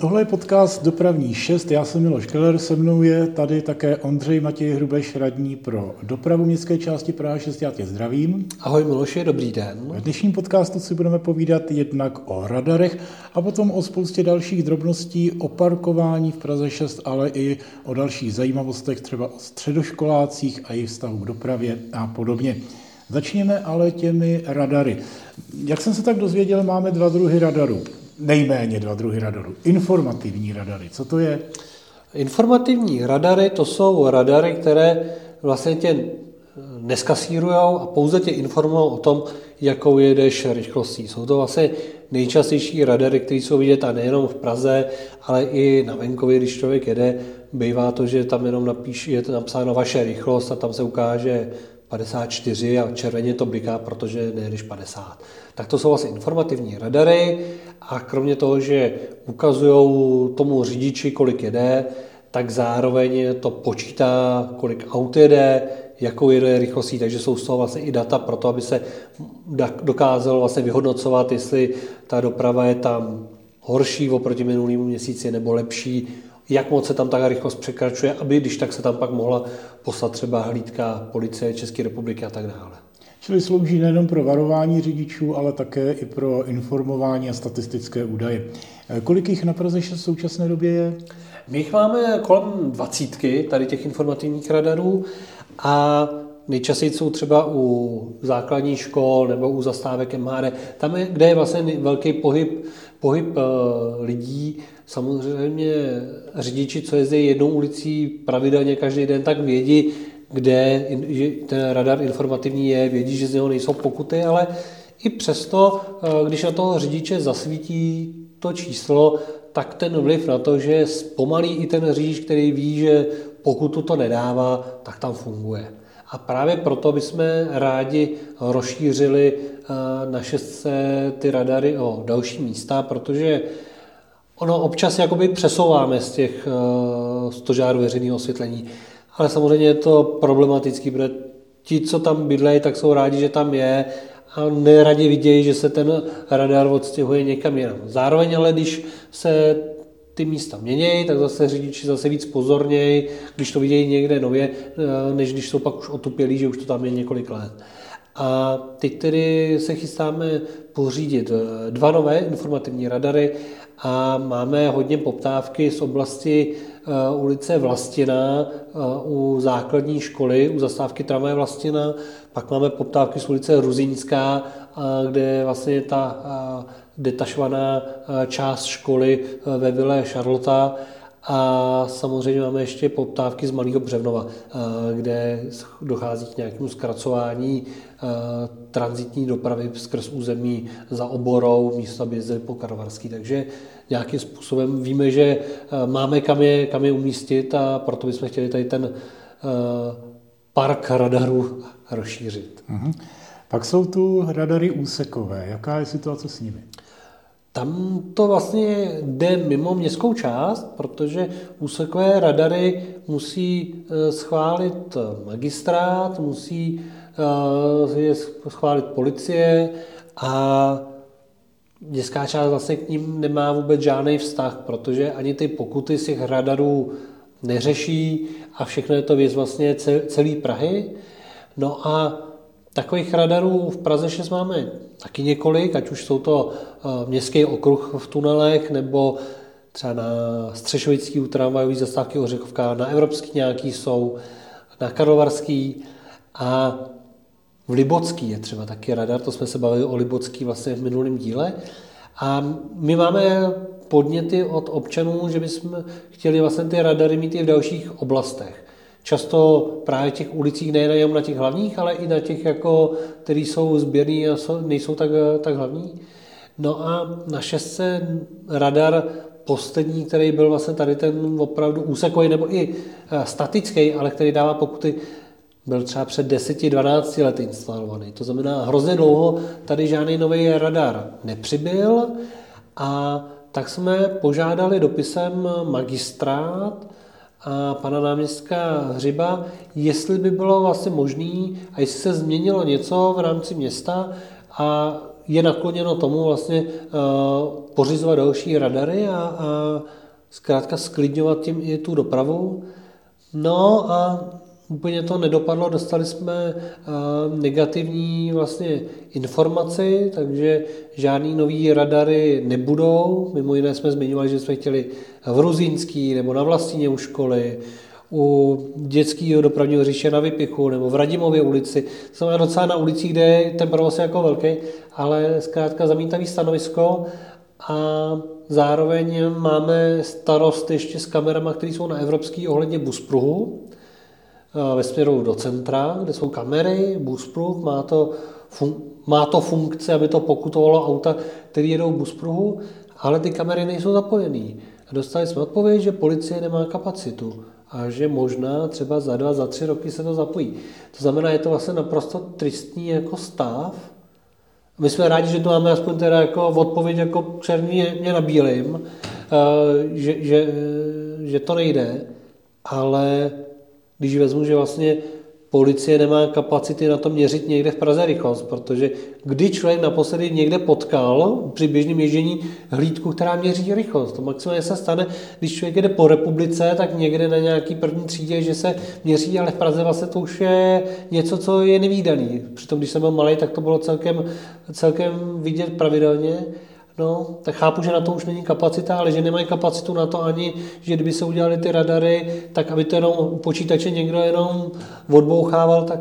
Tohle je podcast Dopravní 6, já jsem Miloš Keller, se mnou je tady také Ondřej Matěj Hrubeš, radní pro dopravu městské části Praha 6, já tě zdravím. Ahoj Miloši, dobrý den. V dnešním podcastu si budeme povídat jednak o radarech a potom o spoustě dalších drobností, o parkování v Praze 6, ale i o dalších zajímavostech, třeba o středoškolácích a jejich vztahu k dopravě a podobně. Začněme ale těmi radary. Jak jsem se tak dozvěděl, máme dva druhy radarů nejméně dva druhy radarů. Informativní radary, co to je? Informativní radary, to jsou radary, které vlastně tě neskasírují a pouze tě informují o tom, jakou jedeš rychlostí. Jsou to vlastně nejčastější radary, které jsou vidět a nejenom v Praze, ale i na venkově, když člověk jede, bývá to, že tam jenom napíš, je to napsáno vaše rychlost a tam se ukáže 54 a červeně to bliká, protože nejedeš 50. Tak to jsou vlastně informativní radary a kromě toho, že ukazují tomu řidiči, kolik jede, tak zároveň to počítá, kolik aut jede, jakou jede rychlostí, takže jsou z toho vlastně i data pro to, aby se dokázalo vlastně vyhodnocovat, jestli ta doprava je tam horší oproti minulému měsíci nebo lepší, jak moc se tam ta rychlost překračuje, aby když tak se tam pak mohla poslat třeba hlídka policie České republiky a tak dále. Čili slouží nejen pro varování řidičů, ale také i pro informování a statistické údaje. Kolik jich na Praze v současné době je? My jich máme kolem dvacítky, tady těch informativních radarů a nejčastěji jsou třeba u základních škol nebo u zastávek MHD, tam je, kde je vlastně velký pohyb, pohyb uh, lidí, samozřejmě řidiči, co jezdí jednou ulicí pravidelně každý den, tak vědí, kde ten radar informativní je, vědí, že z něho nejsou pokuty, ale i přesto, eh, když na toho řidiče zasvítí to číslo, tak ten vliv na to, že zpomalí i ten řidič, který ví, že pokutu to nedává, tak tam funguje. A právě proto bychom rádi rozšířili eh, naše se ty radary o další místa, protože ono občas jakoby přesouváme z těch eh, stožárů veřejného osvětlení ale samozřejmě je to problematický, protože ti, co tam bydlejí, tak jsou rádi, že tam je a neradi vidějí, že se ten radar odstěhuje někam jinam. Zároveň ale, když se ty místa měnějí, tak zase řidiči zase víc pozorněji, když to vidějí někde nově, eh, než když jsou pak už otupělí, že už to tam je několik let. A teď tedy se chystáme pořídit eh, dva nové informativní radary a máme hodně poptávky z oblasti Eh, ulice Vlastina eh, u základní školy, u zastávky tramvaje Vlastina, pak máme poptávky z ulice Ruzínská, eh, kde je vlastně ta detašovaná část školy ve Vile Charlotta a samozřejmě máme ještě poptávky z Malého Břevnova, kde dochází k nějakému zkracování transitní dopravy skrz území za oborou, místo jezdili po Karvarský. Takže nějakým způsobem víme, že eh, máme kam je, kam je umístit a proto bychom chtěli tady ten park radarů rozšířit. Uh-huh. Pak jsou tu radary úsekové. Jaká je situace s nimi? Tam to vlastně jde mimo městskou část, protože úsekové radary musí eh, schválit magistrát, musí je schválit policie a městská část vlastně k ním nemá vůbec žádný vztah, protože ani ty pokuty z těch radarů neřeší a všechno je to věc vlastně celý Prahy. No a takových radarů v Praze 6 máme taky několik, ať už jsou to eh, městský okruh v tunelech, nebo třeba na Střešovický u tramvajový zastávky Ořechovka, na Evropský nějaký jsou, na Karlovarský a v Libocký je třeba taky radar, to jsme se bavili o Libocký vlastně v minulém díle. A my máme podněty od občanů, že bychom chtěli vlastně ty radary mít i v dalších oblastech. Často právě těch ulicích nejen na těch hlavních, ale i na těch, jako, které jsou sběrný a nejsou tak, tak hlavní. No a na šestce radar poslední, který byl vlastně tady ten opravdu úsekový nebo i eh, statický, ale který dává pokuty, byl třeba před 10-12 lety instalovaný. To znamená, hrozně dlouho tady žádný nový radar nepřibyl a tak jsme požádali dopisem magistrát a pana náměstka Hřiba, jestli by bylo vlastně možné a jestli se změnilo něco v rámci města a je nakloněno tomu vlastně pořizovat další radary a, a zkrátka sklidňovat tím i tu dopravu. No a úplně to nedopadlo, dostali jsme negativní vlastně informaci, takže žádný nový radary nebudou. Mimo jiné jsme zmiňovali, že jsme chtěli v Ruzínský nebo na Vlastíně u školy, u dětského dopravního říše na Vypichu nebo v Radimově ulici. Jsme docela na ulici, kde je ten provoz je jako velký, ale zkrátka zamítavý stanovisko a zároveň máme starost ještě s kamerama, které jsou na evropský ohledně buspruhu eh, ve směru do centra, kde jsou kamery, buspruh, má to, fun- má to funkce, aby to pokutovalo auta, které jedou buspruhu, ale ty kamery nejsou zapojené. Dostali jsme odpověď, že policie nemá kapacitu a že možná třeba za dva, za tři roky se to zapojí. To znamená, je to vlastně naprosto tristní jako stav. My jsme rádi, že to máme aspoň teda jako odpověď jako černý na bílým, eh, že, že, že to nejde, ale když vezmu, že vlastně policie nemá kapacity na to měřit někde v Praze rychlost, protože kdy člověk naposledy někde potkal při běžném ježdění hlídku, která měří rychlost. To maximálně se stane, když člověk jde po republice, tak někde na nějaký první třídě, že se měří, ale v Praze vlastně to už je něco, co je nevýdaný. Přitom, když jsem byl malý, tak to bylo celkem, celkem vidět pravidelně. No, tak chápu, že na to už není kapacita, ale že nemají kapacitu na to ani, že kdyby se udělali ty radary, tak aby to jenom u počítače někdo jenom odbouchával, tak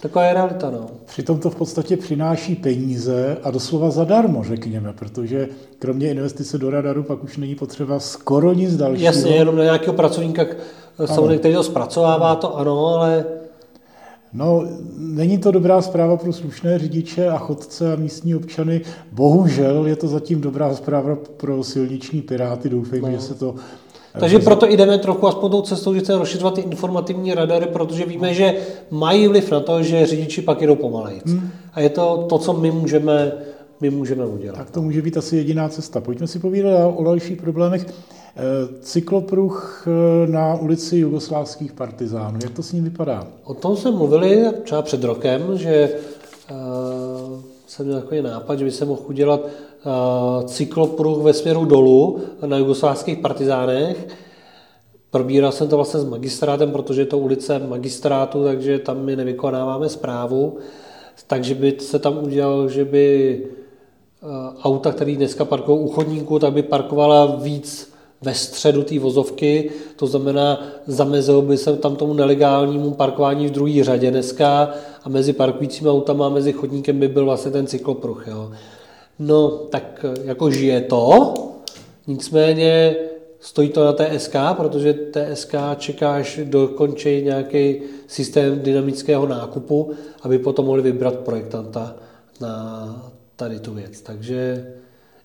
taková je realita. No. Přitom to v podstatě přináší peníze a doslova zadarmo, řekněme, protože kromě investice do radaru pak už není potřeba skoro nic dalšího. Jasně, jenom na nějakého pracovníka, samozřejmě, který to zpracovává, to ano, ale No, není to dobrá zpráva pro slušné řidiče a chodce a místní občany. Bohužel je to zatím dobrá zpráva pro silniční piráty. Doufejme, no. že se to takže proto jdeme trochu aspoň tou cestou, že chceme rozšiřovat ty informativní radary, protože víme, že mají vliv na to, že řidiči pak jedou pomalejc. Hmm. A je to to, co my můžeme, my můžeme udělat. Tak to může být asi jediná cesta. Pojďme si povídat o dalších problémech. Eh, cyklopruh eh, na ulici jugoslávských partizánů. Jak to s ním vypadá? O tom jsme mluvili třeba před rokem, že uh, jsem měl takový nápad, že by se mohl udělat uh, cyklopruh ve směru dolů na jugoslávských partizánech. Probíral jsem to vlastně s magistrátem, protože je to ulice magistrátu, takže tam my nevykonáváme zprávu. Takže by se tam udělal, že by auta, které dneska parkují u chodníku, tak by parkovala víc ve středu té vozovky, to znamená, zamezil by se tam tomu nelegálnímu parkování v druhé řadě dneska a mezi parkujícími autama a mezi chodníkem by byl vlastně ten cyklopruh. Jo. No, tak jako žije to, nicméně stojí to na TSK, protože TSK čeká, až dokončí nějaký systém dynamického nákupu, aby potom mohli vybrat projektanta na tady tu věc. Takže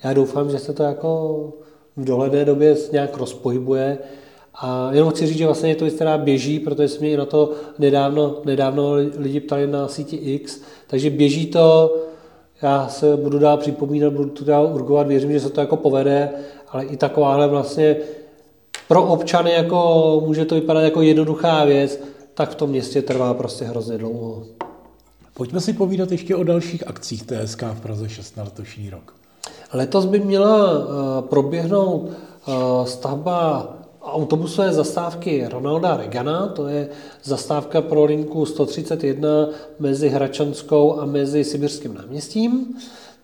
já doufám, že se to jako v dohledné době nějak rozpohybuje. A jenom chci říct, že vlastně je to věc, která běží, protože jsme mě na to nedávno, nedávno lidi ptali na síti X, takže běží to, já se budu dál připomínat, budu to dál urgovat, věřím, že se to jako povede, ale i takováhle vlastně pro občany jako může to vypadat jako jednoduchá věc, tak v tom městě trvá prostě hrozně dlouho. Pojďme si povídat ještě o dalších akcích TSK v Praze 6 na letošní rok. Letos by měla eh, proběhnout eh, stavba autobusové zastávky Ronalda Regana, to je zastávka pro linku 131 mezi Hračanskou a mezi Sibirským náměstím.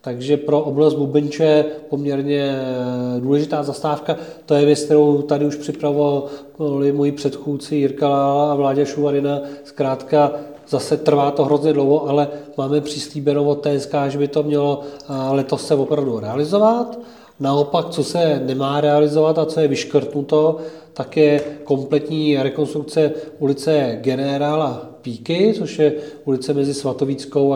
Takže pro oblast Bubenče poměrně eh, důležitá zastávka. To je věc, kterou tady už připravovali moji předchůdci Jirka Lála a Vláďa Šuvarina. Zkrátka Zase trvá to hrozně dlouho, ale máme přislíbeno od TSK, že by to mělo letos se opravdu realizovat. Naopak, co se nemá realizovat a co je vyškrtnuto, tak je kompletní rekonstrukce ulice Generála Píky, což je ulice mezi Svatovíckou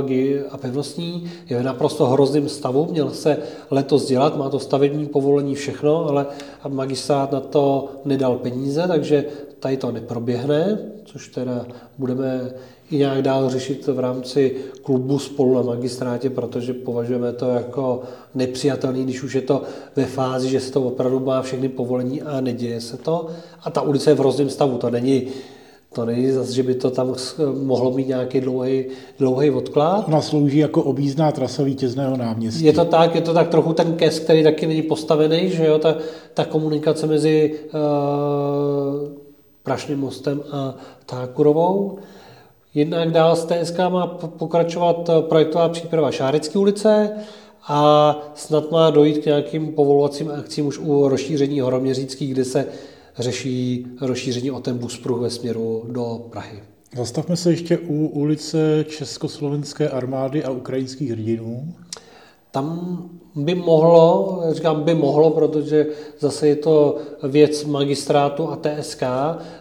a Pevnostní. Je v naprosto hrozném stavu, měl se letos dělat, má to stavební povolení všechno, ale magistrát na to nedal peníze, takže tady to neproběhne, což teda budeme i nějak dál řešit v rámci klubu spolu na magistrátě, protože považujeme to jako nepřijatelný, když už je to ve fázi, že se to opravdu má všechny povolení a neděje se to. A ta ulice je v hrozném stavu, to není To není zase, že by to tam mohlo mít nějaký dlouhý, dlouhý odklad. Ona slouží jako objízdná trasa vítězného náměstí. Je to tak, je to tak trochu ten kes, který taky není postavený, že jo, ta, ta komunikace mezi uh, Prašným mostem a Tákurovou. Jednak dál z TSK má pokračovat projektová příprava Šárecké ulice a snad má dojít k nějakým povolovacím akcím už u rozšíření horoměříckých, kde se řeší rozšíření o ten buspruh ve směru do Prahy. Zastavme se ještě u ulice Československé armády a ukrajinských hrdinů. Tam by mohlo, říkám by mohlo, protože zase je to věc magistrátu a TSK,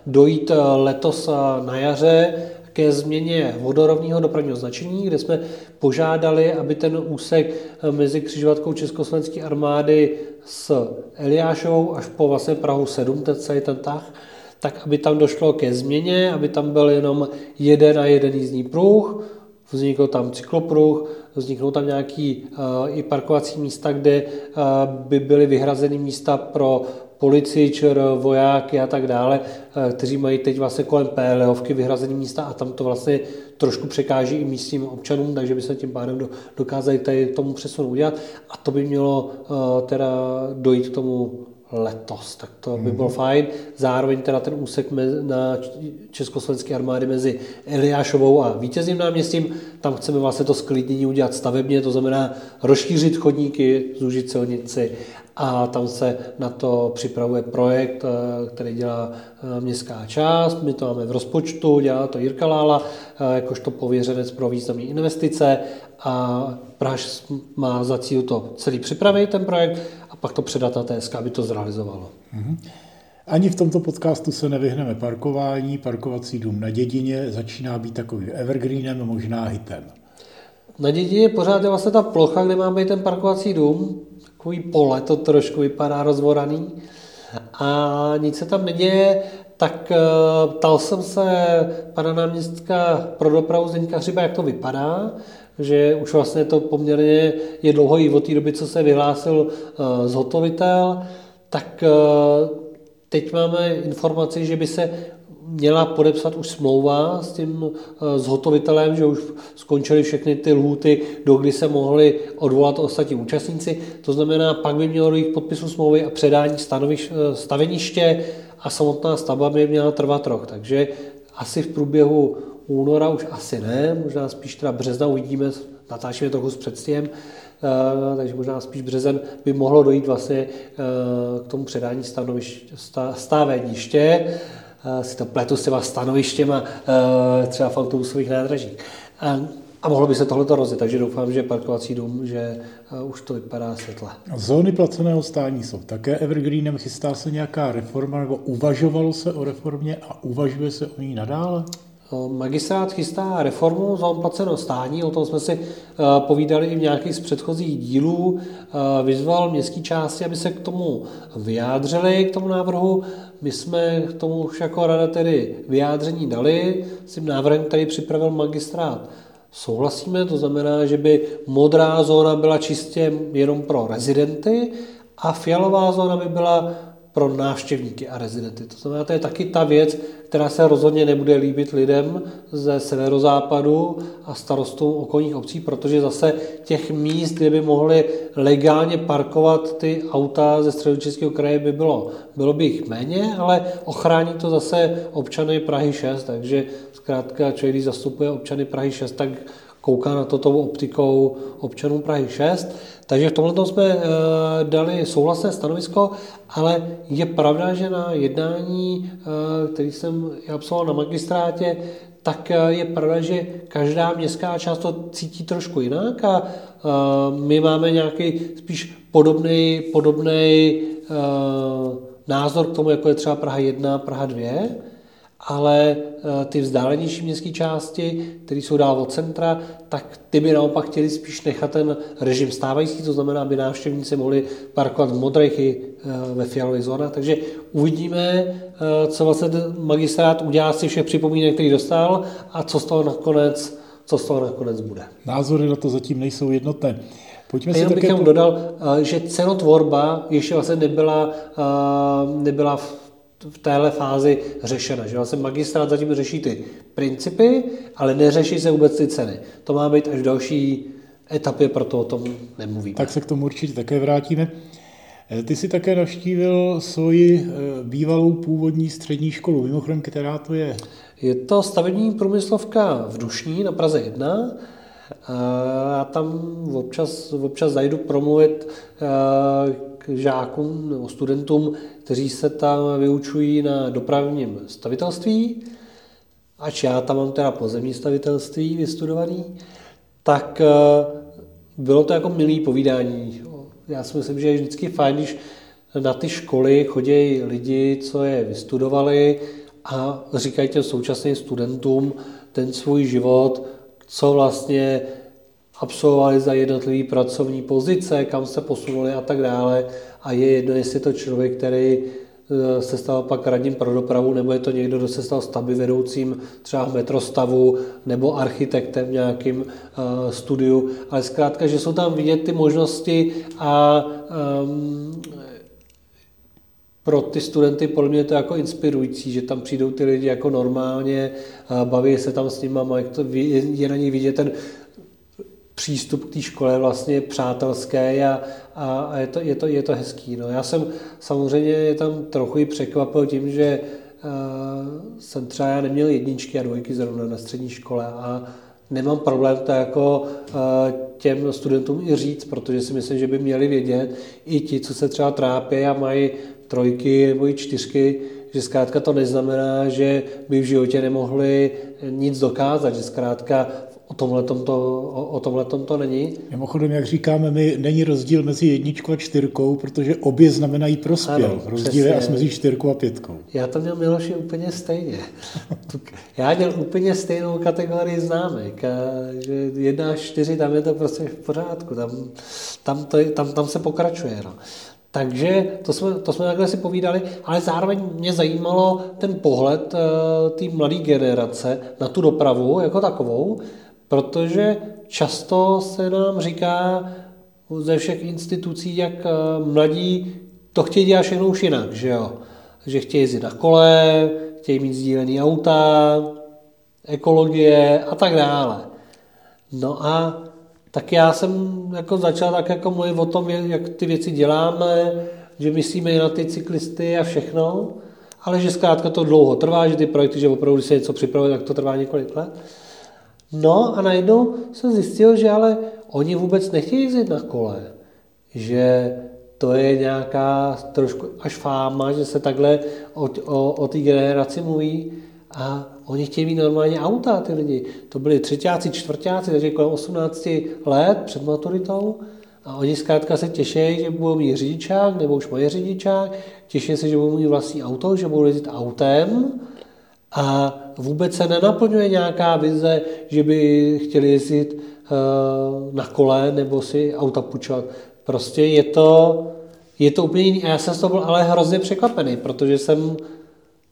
dojít letos na jaře ke změně vodorovního dopravního značení, kde jsme požádali, aby ten úsek mezi křižovatkou Československé armády s Eliášovou až po vlastně Prahu 7, ten celý ten tah, tak aby tam došlo ke změně, aby tam byl jenom jeden a jeden jízdní pruh, vznikl tam cyklopruh, vzniknou tam nějaký uh, i parkovací místa, kde uh, by byly vyhrazeny místa pro policii, čer, vojáky a tak dále, uh, kteří mají teď vlastně kolem PLOvky vyhrazené místa a tam to vlastně trošku překáží i místním občanům, takže by se tím pádem do, dokázali tady tomu přesunu udělat. A to by mělo uh, teda dojít k tomu letos, tak to by bylo fajn. Zároveň teda ten úsek na československé armády mezi Eliášovou a Vítězným náměstím, tam chceme vlastně to sklidnění udělat stavebně, to znamená rozšířit chodníky, zúžit silnici a tam se na to připravuje projekt, eh, který dělá eh, městská část. My to máme v rozpočtu, dělá to Jirka Lála, eh, jakožto pověřenec pro významné investice a Praž má za cíl to celý připravit, ten projekt, a pak to předat na TSK, aby to zrealizovalo. Mm-hmm. Ani v tomto podcastu se nevyhneme parkování. Parkovací dům na dědině začíná být takovým evergreenem, možná hitem. Na dědině pořád je vlastně ta plocha, kde má být ten parkovací dům, takový pole, to trošku vypadá rozvoraný. A nic se tam neděje, tak uh, ptal jsem se pana náměstka pro dopravu Zdeňka Hřiba, jak to vypadá že už vlastně to poměrně je dlouho i od té doby, co se vyhlásil uh, zhotovitel, tak uh, teď máme informaci, že by se měla podepsat už smlouva s tím uh, zhotovitelem, že už skončily všechny ty lhůty, do kdy se mohli odvolat ostatní účastníci. To znamená, pak by mělo dojít podpisu smlouvy a předání stanoviš, staveniště a samotná stavba by měla trvat rok. Takže asi v průběhu února už asi ne, možná spíš teda března uvidíme, natáčíme trochu s předstihem, eh, takže možná spíš březen by mohlo dojít vlastně eh, k tomu předání stáveniště, eh, si to pletu s těma stanovištěma třeba v autobusových nádražích. A mohlo by se tohle rozjet, takže doufám, že parkovací dům, že už to vypadá světle. Zóny placeného stání jsou také evergreenem. Chystá se nějaká reforma, nebo uvažovalo se o reformě a uvažuje se o ní nadále? Magistrát chystá reformu zón placeného stání, o tom jsme si eh, povídali i v nějakých z předchozích dílů. Eh, vyzval městské části, aby se k tomu vyjádřili, k tomu návrhu. My jsme k tomu už jako rada tedy vyjádření dali s tím návrhem, který připravil magistrát. Souhlasíme, to znamená, že by modrá zóna byla čistě jenom pro rezidenty a fialová zóna by byla pro návštěvníky a rezidenty. To znamená, to je taky ta věc, která se rozhodně nebude líbit lidem ze severozápadu a starostům okolních obcí, protože zase těch míst, kde by mohli legálně parkovat ty auta ze středočeského kraje by bylo, bylo by jich méně, ale ochrání to zase občany Prahy 6, takže zkrátka člověk, když zastupuje občany Prahy 6, tak kouká na to tou optikou občanů Prahy 6. Takže v tomhle jsme eh, dali souhlasné stanovisko, ale je pravda, že na jednání, eh, který jsem absolvoval na magistrátě, tak eh, je pravda, že každá městská část to cítí trošku jinak a my máme nějaký spíš podobný, podobný názor k tomu, jako je třeba Praha 1, Praha 2 ale eh, ty vzdálenější městské části, které jsou dál od centra, tak ty by naopak chtěli spíš nechat ten režim stávající, to znamená, aby návštěvníci mohli parkovat v modrých i eh, ve fialových zónách. Takže uvidíme, eh, co vlastně magistrát udělá si všech připomínek, který dostal a co z toho nakonec, co z toho nakonec bude. Názory na to zatím nejsou jednotné. Pojďme si bych po... dodal, že cenotvorba ještě vlastně nebyla, nebyla v v téhle fázi řešena. Že vlastně magistrát zatím řeší ty principy, ale neřeší se vůbec ty ceny. To má být až v další etapě, proto o tom nemluvím. Tak se k tomu určitě také vrátíme. Eh, ty jsi také navštívil svoji eh, bývalou původní střední školu. Mimochodem, která to je? Je to stavební průmyslovka v Dušní na Praze 1. Já tam občas, občas zajdu promluvit eh, k žákům nebo studentům, kteří se tam vyučují na dopravním stavitelství, ač já tam mám teda pozemní stavitelství vystudovaný, tak bylo to jako milý povídání. Já si myslím, že je vždycky fajn, když na ty školy chodí lidi, co je vystudovali a říkají těm současným studentům ten svůj život, co vlastně absolvovali za jednotlivé pracovní pozice, kam se posunuli a tak dále. A je jedno, jestli to člověk, který Eh, se stal pak radním pro dopravu, nebo je to někdo, kdo se stal stavby vedoucím třeba v metrostavu, nebo architektem v nějakým uh, studiu, ale zkrátka, že jsou tam vidět ty možnosti a um, pro ty studenty podle mě je to jako inspirující, že tam přijdou ty lidi jako normálně, baví se tam s nimi, je na nich vidět ten přístup k té škole vlastně přátelský a, a, je, to, je, to, je to hezký. No. Já jsem samozřejmě je tam trochu i překvapil tím, že uh, jsem třeba já neměl jedničky a dvojky zrovna na střední škole a nemám problém to jako uh, těm studentům i říct, protože si myslím, že by měli vědět i ti, co se třeba trápí a mají trojky nebo i čtyřky, že zkrátka to neznamená, že by v životě nemohli nic dokázat, že zkrátka O tomhle to, o, o to není. Mimochodem, jak říkáme, my není rozdíl mezi jedničkou a čtyřkou, protože obě znamenají prospěl. Ano, rozdíl je asi mezi čtyřkou a pětkou. Já to měl Miloši úplně stejně. Já měl úplně stejnou kategorii známek. A že jedna až čtyři, tam je to prostě v pořádku. Tam, tam, to, tam, tam se pokračuje. No. Takže to jsme, to jsme takhle si povídali, ale zároveň mě zajímalo ten pohled uh, té mladé generace na tu dopravu jako takovou, Protože často se nám říká ze všech institucí, jak eh, mladí to chtějí dělat všechno už jinak, že jo? Že chtějí jezdit na kole, chtějí mít sdílený auta, ekologie a tak dále. No a tak já jsem jako začal tak jako mluvit o tom, jak ty věci děláme, že myslíme i na ty cyklisty a všechno, ale že zkrátka to dlouho trvá, že ty projekty, že opravdu, když se něco připravuje, tak to trvá několik let. No a najednou jsem zjistil, že ale oni vůbec nechtějí jezdit na kole. Že to je nějaká trošku až fáma, že se takhle o, o, o té generaci mluví a oni chtějí mít normálně auta, ty lidi. To byli třetíáci, čtvrtáci, takže kolem 18 let před maturitou a oni zkrátka se těší, že budou mít řidičák, nebo už mají řidičák, těší se, že budou mít vlastní auto, že budou jezdit autem a vůbec se nenaplňuje nějaká vize, že by chtěli jezdit eh, na kole nebo si auta půjčovat. Prostě je to, je to úplně jiný. A já jsem z toho byl ale hrozně překvapený, protože jsem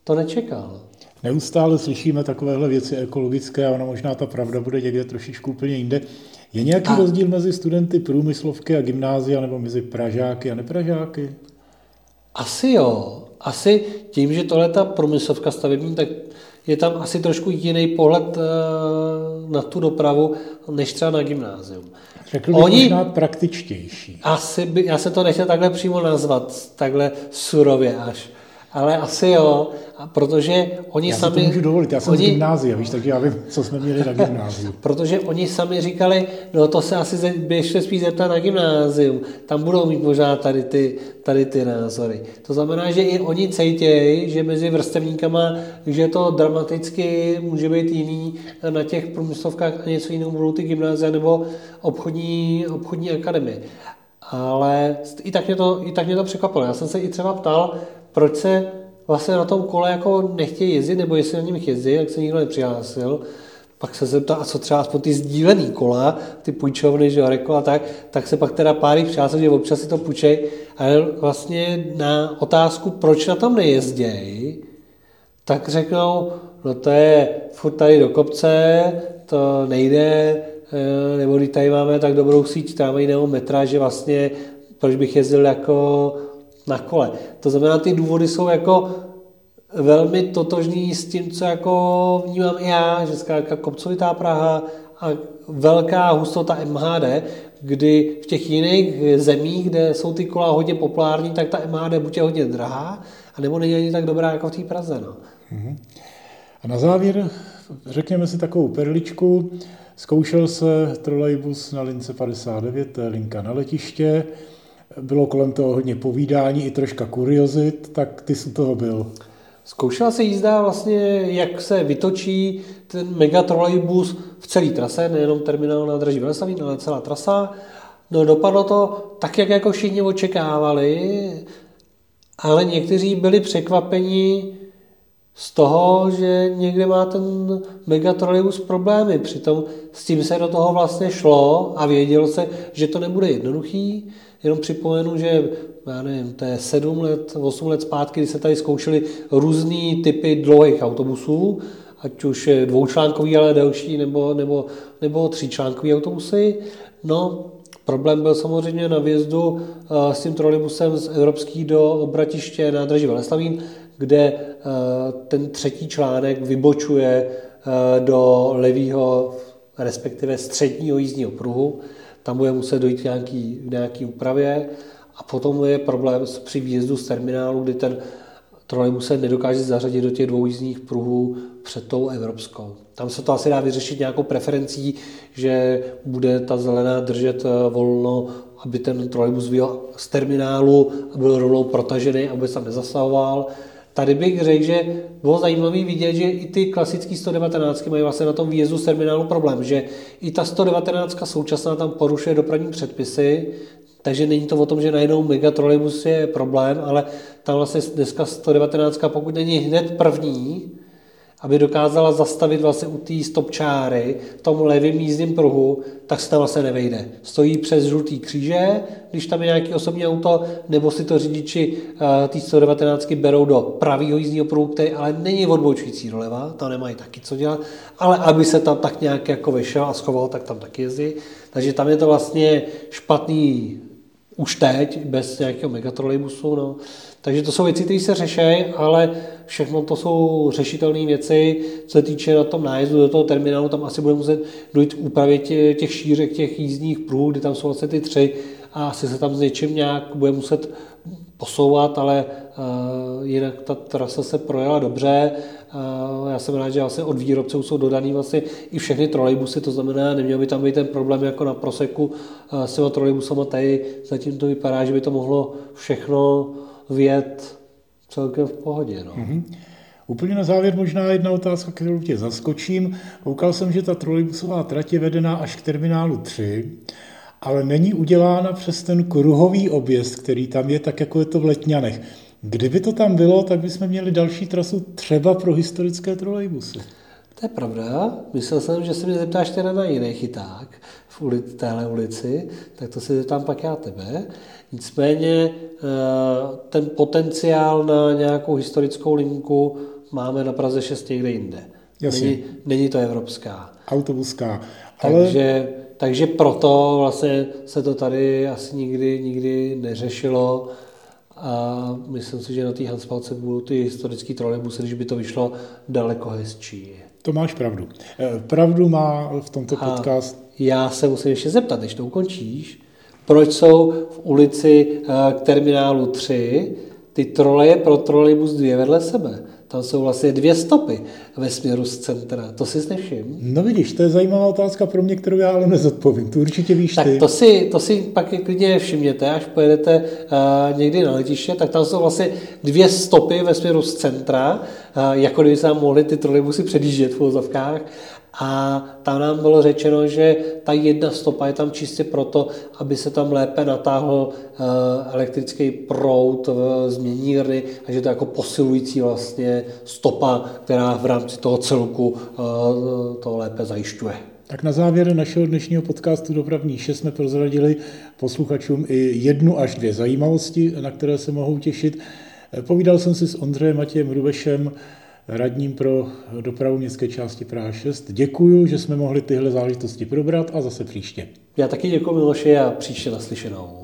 to nečekal. Neustále slyšíme takovéhle věci ekologické a ona možná ta pravda bude někde trošičku úplně jinde. Je nějaký a... rozdíl mezi studenty průmyslovky a gymnázia nebo mezi Pražáky a nepražáky? Asi jo. Asi tím, že tohle ta průmyslovka stavební, tak je tam asi trošku jiný pohled eh, na tu dopravu, než třeba na gymnázium. Řekl bych Oni, možná praktičtější. Asi by, já se to nechtěl takhle přímo nazvat, takhle surově až ale asi jo, protože oni já sami... Já můžu dovolit, já jsem oni, z gymnázia, víš, takže já vím, co jsme měli na gymnáziu. protože oni sami říkali, no to se asi běžte spíš zeptat na gymnázium, tam budou mít možná tady ty, tady ty názory. To znamená, že i oni cejtějí, že mezi vrstevníkama, že to dramaticky může být jiný na těch průmyslovkách a něco jiného budou ty gymnázia nebo obchodní, obchodní akademie. Ale i tak, mě to, i tak mě to překvapilo. Já jsem se i třeba ptal, proč se vlastně na tom kole jako nechtějí jezdit, nebo jestli na nich jezdí, jak se nikdo nepřihlásil. Pak se zeptal, a co třeba aspoň ty sdílený kola, ty půjčovny, že jo, a tak, tak se pak teda pár přihlásil, že občas si to půjčej, ale vlastně na otázku, proč na tom nejezdějí, tak řeknou, no to je furt tady do kopce, to nejde, eh, nebo když tady máme tak dobrou síť tramvajného metra, že vlastně proč bych jezdil jako na kole. To znamená, ty důvody jsou jako velmi totožný s tím, co jako vnímám i já, že zkrátka kopcovitá Praha a velká hustota MHD, kdy v těch jiných zemích, kde jsou ty kola hodně populární, tak ta MHD buď je hodně drahá, anebo není ani tak dobrá jako v té Praze. No. Mhm. A na závěr řekněme si takovou perličku. Zkoušel se trolejbus na lince 59, to je linka na letiště. Bylo kolem toho hodně povídání i troška kuriozit, tak ty jsi toho byl. Zkoušela se jízda vlastně, jak se vytočí ten megatrolejbus v celé trase, nejenom terminál na Draží Veleslavín, ale celá trasa. No dopadlo to tak, jak jako všichni očekávali, ale někteří byli překvapeni z toho, že někde má ten megatrolejbus problémy. Přitom s tím se do toho vlastně šlo a věděl se, že to nebude jednoduchý. Jenom připomenu, že já nevím, to je sedm let, osm let zpátky, kdy se tady zkoušeli různé typy dlouhých autobusů, ať už dvoučlánkový, ale delší, nebo, nebo, nebo tříčlánkový autobusy. No, problém byl samozřejmě na vjezdu eh, s tím trolejbusem z Evropský do obratiště nádraží Veleslavín, kde eh, ten třetí článek vybočuje eh, do levého, respektive středního jízdního pruhu. Tam bude muset dojít nějaký, nějaký úpravě. A potom je problém při výjezdu z terminálu, kdy ten trolejbus se nedokáže zařadit do těch dvou jízdních pruhů před tou evropskou. Tam se to asi dá vyřešit nějakou preferencí, že bude ta zelená držet eh, volno, aby ten trolejbus vyjel z terminálu a byl rovnou protažený, aby se tam nezasahoval. Tady bych řekl, že bylo zajímavé vidět, že i ty klasické 119 mají vlastně na tom výjezdu z terminálu problém, že i ta 119 současná tam porušuje dopravní předpisy, takže není to o tom, že najednou megatrolejbus je problém, ale tam vlastně dneska 119, pokud není hned první, aby dokázala zastavit vlastně u té stopčáry v tom levém jízdním pruhu, tak se tam vlastně nevejde. Stojí přes žlutý kříže, když tam je nějaký osobní auto, nebo si to řidiči uh, té 119 berou do pravého jízdního pruhu, který ale není odbočující doleva, tam nemají taky co dělat, ale aby se tam tak nějak jako vyšel a schoval, tak tam taky jezdí. Takže tam je to vlastně špatný už teď, bez nějakého megatrolejbusu. No. Takže to jsou věci, které se řeší, ale všechno to jsou řešitelné věci. Co se týče na tom nájezdu do toho terminálu, tam asi bude muset dojít k úpravě těch šířek, těch jízdních pruhů, kdy tam jsou vlastně ty tři a asi se tam s něčím nějak bude muset posouvat, ale uh, jinak ta trasa se projela dobře. Uh, já jsem rád, že vlastně od výrobců jsou dodaný vlastně i všechny trolejbusy, to znamená, neměl by tam být ten problém jako na proseku uh, s těma trolejbusama. Tady zatím to vypadá, že by to mohlo všechno vět celkem v pohodě. No. Mm-hmm. Úplně na závěr možná jedna otázka, kterou tě zaskočím. Koukal jsem, že ta trolejbusová trať je vedená až k terminálu 3 ale není udělána přes ten kruhový objezd, který tam je, tak jako je to v Letňanech. Kdyby to tam bylo, tak bychom měli další trasu třeba pro historické trolejbusy. To je pravda. Myslel jsem, že se mě zeptáš teda na jiný chyták v ulici, téhle ulici, tak to se zeptám pak já tebe. Nicméně eh, ten potenciál na nějakou historickou linku máme na Praze 6 někde jinde. Jasně. Není, není to evropská. Autobuská. Ale... Takže takže proto vlastně se to tady asi nikdy, nikdy neřešilo a myslím si, že na té Hanspalce budou ty historické trolejbusy, když by to vyšlo daleko hezčí. To máš pravdu. Eh, pravdu má v tomto podcast. Já se musím ještě zeptat, než to ukončíš, proč jsou v ulici eh, k terminálu 3 ty troleje pro trolejbus dvě vedle sebe? Tam jsou vlastně dvě stopy ve směru z centra. To si nevšim? No vidíš, to je zajímavá otázka pro mě, kterou já ale nezodpovím. Tu určitě víš tak ty. to si, to si pak klidně všimněte, až pojedete uh, někdy na letiště, tak tam jsou vlastně dvě stopy ve směru z centra, uh, jako kdyby se nám mohli ty trolejbusy předjíždět v vozovkách a tam nám bylo řečeno, že ta jedna stopa je tam čistě proto, aby se tam lépe natáhl eh, elektrický proud v změnírny a že to je jako posilující vlastně stopa, která v rámci toho celku eh, to lépe zajišťuje. Tak na závěr našeho dnešního podcastu Dopravní 6 jsme prozradili posluchačům i jednu až dvě zajímavosti, na které se mohou těšit. Povídal jsem si s Ondřejem Matějem Rubešem, radním pro dopravu městské části Praha 6. Děkuju, že jsme mohli tyhle záležitosti probrat a zase příště. Já taky děkuji Miloši a příště naslyšenou.